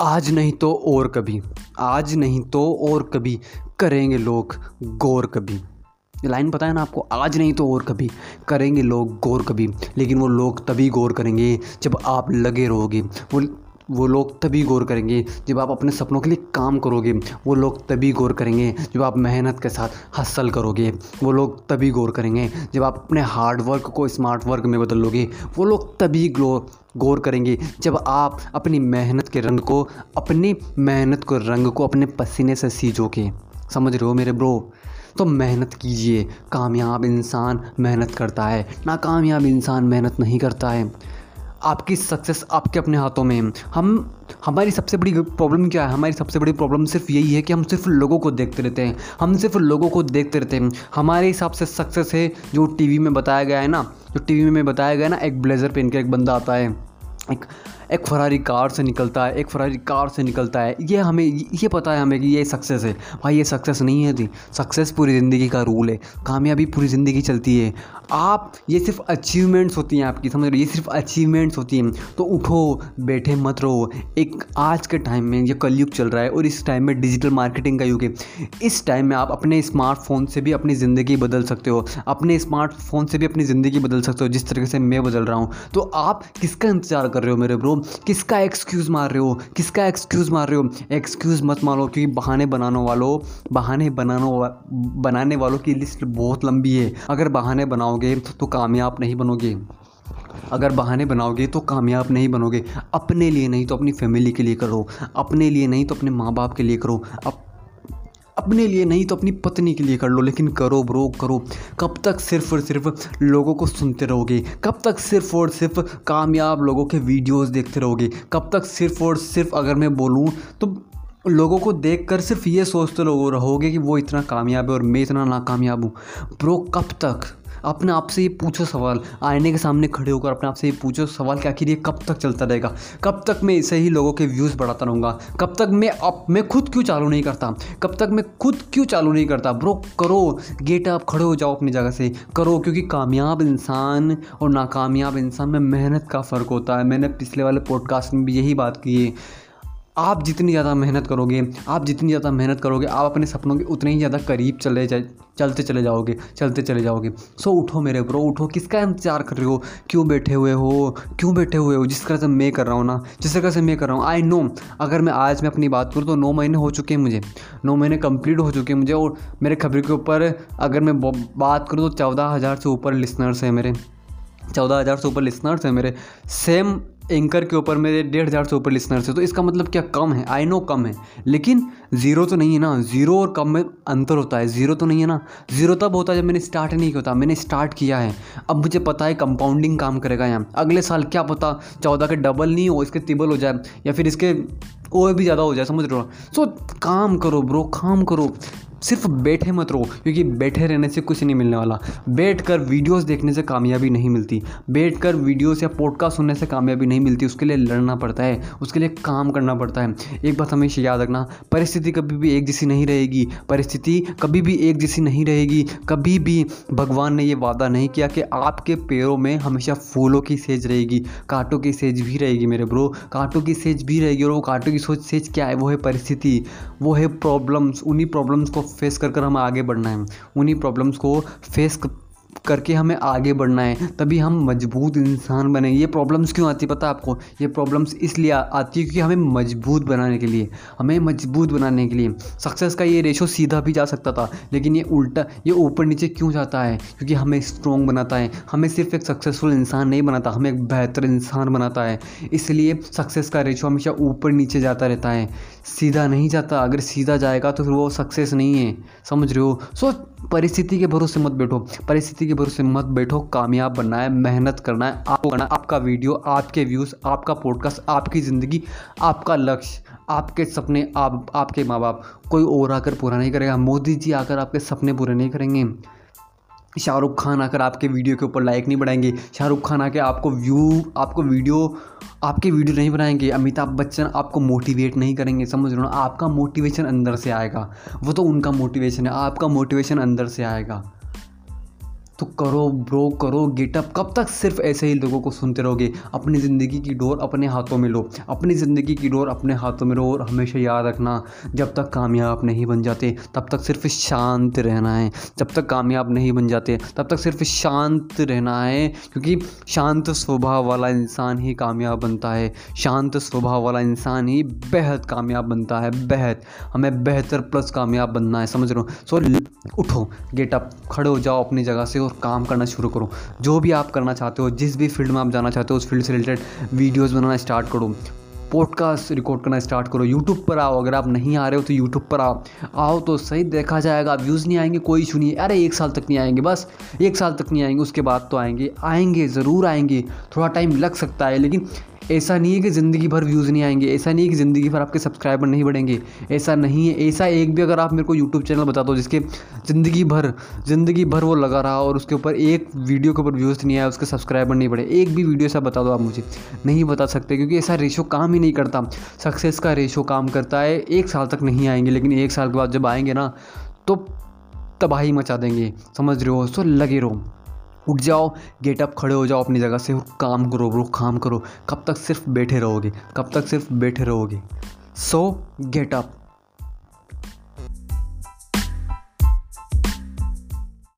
आज नहीं तो और कभी, आज नहीं तो और कभी करेंगे लोग गौर कभी। लाइन पता है ना आपको? आज नहीं तो और कभी करेंगे लोग गौर कभी, लेकिन वो लोग तभी गौर करेंगे जब आप लगे रहोगे। वो वो लोग तभी गौर करेंगे जब आप अपने सपनों के लिए काम करोगे। वो लोग तभी गौर करेंगे जब आप मेहनत के साथ हसल करोगे। वो लोग तभी गौर करेंगे जब आप अपने हार्ड वर्क को स्मार्ट वर्क में बदल लोगे वो लोग तभी ग्लो, गौर करेंगे जब आप अपनी मेहनत के रंग को, अपनी मेहनत को, रंग को अपने पसीने से सींचोगे समझ रहे हो मेरे ब्रो तो मेहनत कीजिए। कामयाब इंसान मेहनत करता है। नाकामयाब इंसान मेहनत नहीं करता है। आपकी सक्सेस आपके अपने हाथों में हम, हमारी सबसे बड़ी प्रॉब्लम क्या है? हमारी सबसे बड़ी प्रॉब्लम सिर्फ़ यही है कि हम सिर्फ़ लोगों को देखते रहते हैं। हम सिर्फ़ लोगों को देखते रहते हैं। हमारे हिसाब से सक्सेस है जो टीवी में बताया गया है ना, जो टीवी में बताया गया है ना, एक ब्लेज़र पहन के एक बंदा आता है। एक एक फरारी कार से निकलता है, एक फरारी कार से निकलता है। ये हमें, ये पता है हमें कि ये सक्सेस है। भाई, ये सक्सेस नहीं है थी सक्सेस पूरी ज़िंदगी का रूल है। कामयाबी पूरी ज़िंदगी चलती है। आप, ये सिर्फ़ अचीवमेंट्स होती हैं आपकी, समझ रहे ये सिर्फ़ अचीवमेंट्स होती हैं। तो उठो, बैठे मत रहो। एक, आज के टाइम में ये कलयुग चल रहा है और इस टाइम में डिजिटल मार्केटिंग का युग है। इस टाइम में आप अपने स्मार्टफ़ोन से भी अपनी ज़िंदगी बदल सकते हो। अपने स्मार्टफ़ोन से भी अपनी ज़िंदगी बदल सकते हो, जिस तरीके से मैं बदल रहा हूँ। तो आप किसका इंतज़ार कर रहे हो मेरे ब्रो किसका एक्सक्यूज़ मार रहे हो, किसका एक्सक्यूज़ मार रहे हो? एक्सक्यूज़ मत मारो क्योंकि बहाने बनाने वालों, बहाने बनाने बनाने वालों की लिस्ट बहुत लंबी है। अगर बहाने बनाओगे तो कामयाब नहीं बनोगे। अगर बहाने बनाओगे तो कामयाब नहीं बनोगे। अपने लिए नहीं तो अपनी फैमिली के लिए करो। अपने लिए नहीं तो अपने माँ बाप के लिए करो। अप अपने लिए नहीं तो अपनी पत्नी के लिए कर लो। लेकिन करो ब्रो, करो। कब तक सिर्फ़ और सिर्फ़ लोगों को सुनते रहोगे? कब तक सिर्फ़ और सिर्फ़ कामयाब लोगों के वीडियोस देखते रहोगे? कब तक सिर्फ़ और सिर्फ़ अगर मैं बोलूँ तो लोगों को देख कर सिर्फ़ ये सोचते लोग रहोगे कि वो इतना कामयाब है और मैं इतना नाकामयाब हूँ। ब्रो, कब तक? अपने आप से ये पूछो सवाल। आईने के सामने खड़े होकर अपने आप से ये पूछो सवाल कि आखिर ये कब तक चलता रहेगा? कब तक मैं इसे ही लोगों के व्यूज़ बढ़ाता रहूँगा? कब तक मैं अब मैं खुद क्यों चालू नहीं करता? कब तक मैं खुद क्यों चालू नहीं करता? ब्रो, करो। गेट आप खड़े हो जाओ अपनी जगह से। करो, क्योंकि कामयाब इंसान और नाकामयाब इंसान में मेहनत का फ़र्क होता है। मैंने पिछले वाले पॉडकास्ट में भी यही बात की है। आप जितनी ज़्यादा मेहनत करोगे, आप जितनी ज़्यादा मेहनत करोगे, आप अपने सपनों के उतने ही ज़्यादा करीब चले जाए, चलते चले जाओगे, चलते चले जाओगे। सो उठो मेरे ब्रो उठो। किसका इंतज़ार कर रहे हो? क्यों बैठे हुए हो? क्यों बैठे हुए हो? जिस तरह से मैं कर रहा हूँ ना, जिस तरह से मैं कर रहा हूँ आई नो अगर मैं आज मैं अपनी बात करूँ तो नौ महीने हो चुके हैं मुझे। नौ महीने कंप्लीट हो चुके हैं मुझे और मेरे खबर के ऊपर अगर मैं बात करूँ तो चौदह हज़ार से ऊपर लिसनर्स हैं मेरे। चौदह हज़ार से ऊपर लिसनर्स हैं मेरे। सेम एंकर के ऊपर मेरे डेढ़ हज़ार से ऊपर लिसनर्स है तो इसका मतलब क्या कम है? आई नो कम है, लेकिन ज़ीरो तो नहीं है ना। ज़ीरो और कम में अंतर होता है। ज़ीरो तो नहीं है ना। ज़ीरो तब होता है जब मैंने स्टार्ट नहीं किया मैंने स्टार्ट किया है। अब मुझे पता है कंपाउंडिंग काम करेगा यहाँ। अगले साल क्या पता चौदह के डबल नहीं हो, इसके तिबल हो जाए, या फिर इसके और भी ज़्यादा हो जाए, समझ रहे हो सो काम करो ब्रो काम करो। सिर्फ़ बैठे मत रहो, क्योंकि बैठे रहने से कुछ नहीं मिलने वाला। बैठ कर वीडियोज़ देखने से कामयाबी नहीं मिलती। बैठ कर वीडियोज़ या पॉडकास्ट सुनने से कामयाबी नहीं मिलती। उसके लिए लड़ना पड़ता है, उसके लिए काम करना पड़ता है। एक बात हमेशा याद रखना, परिस्थिति कभी भी एक जैसी नहीं रहेगी। परिस्थिति कभी भी एक जैसी नहीं रहेगी। कभी भी भगवान ने ये वादा नहीं किया कि आपके पैरों में हमेशा फूलों की सेज रहेगी, कांटों की सेज भी रहेगी मेरे ब्रो कांटों की सेज भी रहेगी और वो कांटों की सोच सेज क्या है? वो है परिस्थिति। वो है प्रॉब्लम्स उन्हीं प्रॉब्लम्स को फेस कर कर हमें आगे बढ़ना है। उन्हीं प्रॉब्लम्स को फेस करके हमें आगे बढ़ना है, तभी हम मज़बूत इंसान बने। ये प्रॉब्लम्स क्यों आती पता आपको? ये प्रॉब्लम्स इसलिए आती है क्योंकि हमें मज़बूत बनाने के लिए, हमें मज़बूत बनाने के लिए। सक्सेस का ये रेशो सीधा भी जा सकता था, लेकिन ये उल्टा, ये ऊपर नीचे क्यों जाता है? क्योंकि हमें स्ट्रॉन्ग बनाता है। हमें सिर्फ़ एक सक्सेसफुल इंसान नहीं बनाता, हमें एक बेहतर इंसान बनाता है। इसलिए सक्सेस का रेशो हमेशा ऊपर नीचे जाता रहता है। सीधा नहीं जाता, अगर सीधा जाएगा तो फिर वो सक्सेस नहीं है। समझ रहे हो? सो परिस्थिति के भरोसे मत बैठो। परिस्थिति के भरोसे मत बैठो, कामयाब बनना है, मेहनत करना है, आपको करना आपका वीडियो, आपके व्यूज़, आपका पॉडकास्ट आपकी ज़िंदगी, आपका लक्ष्य, आपके सपने, आप, आपके माँ बाप कोई और आकर पूरा नहीं करेगा। मोदी जी आकर आपके सपने पूरे नहीं करेंगे। शाहरुख खान आकर आपके वीडियो के ऊपर लाइक नहीं बढ़ाएँगे। शाहरुख खान आके आपको व्यू आपको वीडियो, आपके वीडियो नहीं बनाएँगे। अमिताभ बच्चन आपको मोटिवेट नहीं करेंगे, समझ रहे हो ना? आपका मोटिवेशन अंदर से आएगा। वो तो उनका मोटिवेशन है, आपका मोटिवेशन अंदर से आएगा। तो करो ब्रो, करो गेटअप कब तक सिर्फ़ ऐसे ही लोगों को सुनते रहोगे? अपनी ज़िंदगी की डोर अपने हाथों में लो। अपनी ज़िंदगी की डोर अपने हाथों में लो और हमेशा याद रखना, जब तक कामयाब नहीं बन जाते, तब तक सिर्फ़ शांत रहना है। जब तक कामयाब नहीं बन जाते, तब तक सिर्फ़ शांत रहना है, क्योंकि शांत स्वभाव वाला इंसान ही कामयाब बनता है। शांत स्वभाव वाला इंसान ही बेहद कामयाब बनता है, बेहद। हमें बेहतर प्लस कामयाब बनना है, समझ रहे हो? सो उठो गेटअप खड़े हो जाओ अपनी जगह से और काम करना शुरू करो। जो भी आप करना चाहते हो, जिस भी फ़ील्ड में आप जाना चाहते हो, उस फ़ील्ड से रिलेटेड वीडियोज़ बनाना स्टार्ट करो। पॉडकास्ट रिकॉर्ड करना स्टार्ट करो। यूट्यूब पर आओ। अगर आप नहीं आ रहे हो तो यूट्यूब पर आओ। आओ तो सही देखा जाएगा। व्यूज़ नहीं आएँगे, कोई इशू नहीं अरे, एक साल तक नहीं आएँगे, बस एक साल तक नहीं आएँगे, उसके बाद तो आएँगे। आएँगे, ज़रूर आएँगे। थोड़ा टाइम लग सकता है, लेकिन ऐसा नहीं है कि ज़िंदगी भर व्यूज़ नहीं आएँगे, ऐसा नहीं है कि ज़िंदगी भर आपके सब्सक्राइबर नहीं बढ़ेंगे, ऐसा नहीं है। ऐसा एक भी अगर आप मेरे को यूट्यूब चैनल बता दो जिसके ज़िंदगी भर ज़िंदगी भर वो लगा रहा और उसके ऊपर एक वीडियो के ऊपर व्यूज़ नहीं आया, उसके सब्सक्राइबर नहीं बढ़े, एक भी वीडियो ऐसा बता दो आप मुझे। नहीं बता सकते क्योंकि ऐसा रेशो काम ही नहीं करता। सक्सेस का रेशो काम करता है, एक साल तक नहीं आएँगे, लेकिन एक साल के बाद जब आएँगे ना तो तबाही मचा देंगे। समझ रहे हो? सो लगे रहो। उठ जाओ गेटअप खड़े हो जाओ अपनी जगह से और काम करो ब्रो काम करो। कब तक सिर्फ़ बैठे रहोगे? कब तक सिर्फ़ बैठे रहोगे? सो गेटअप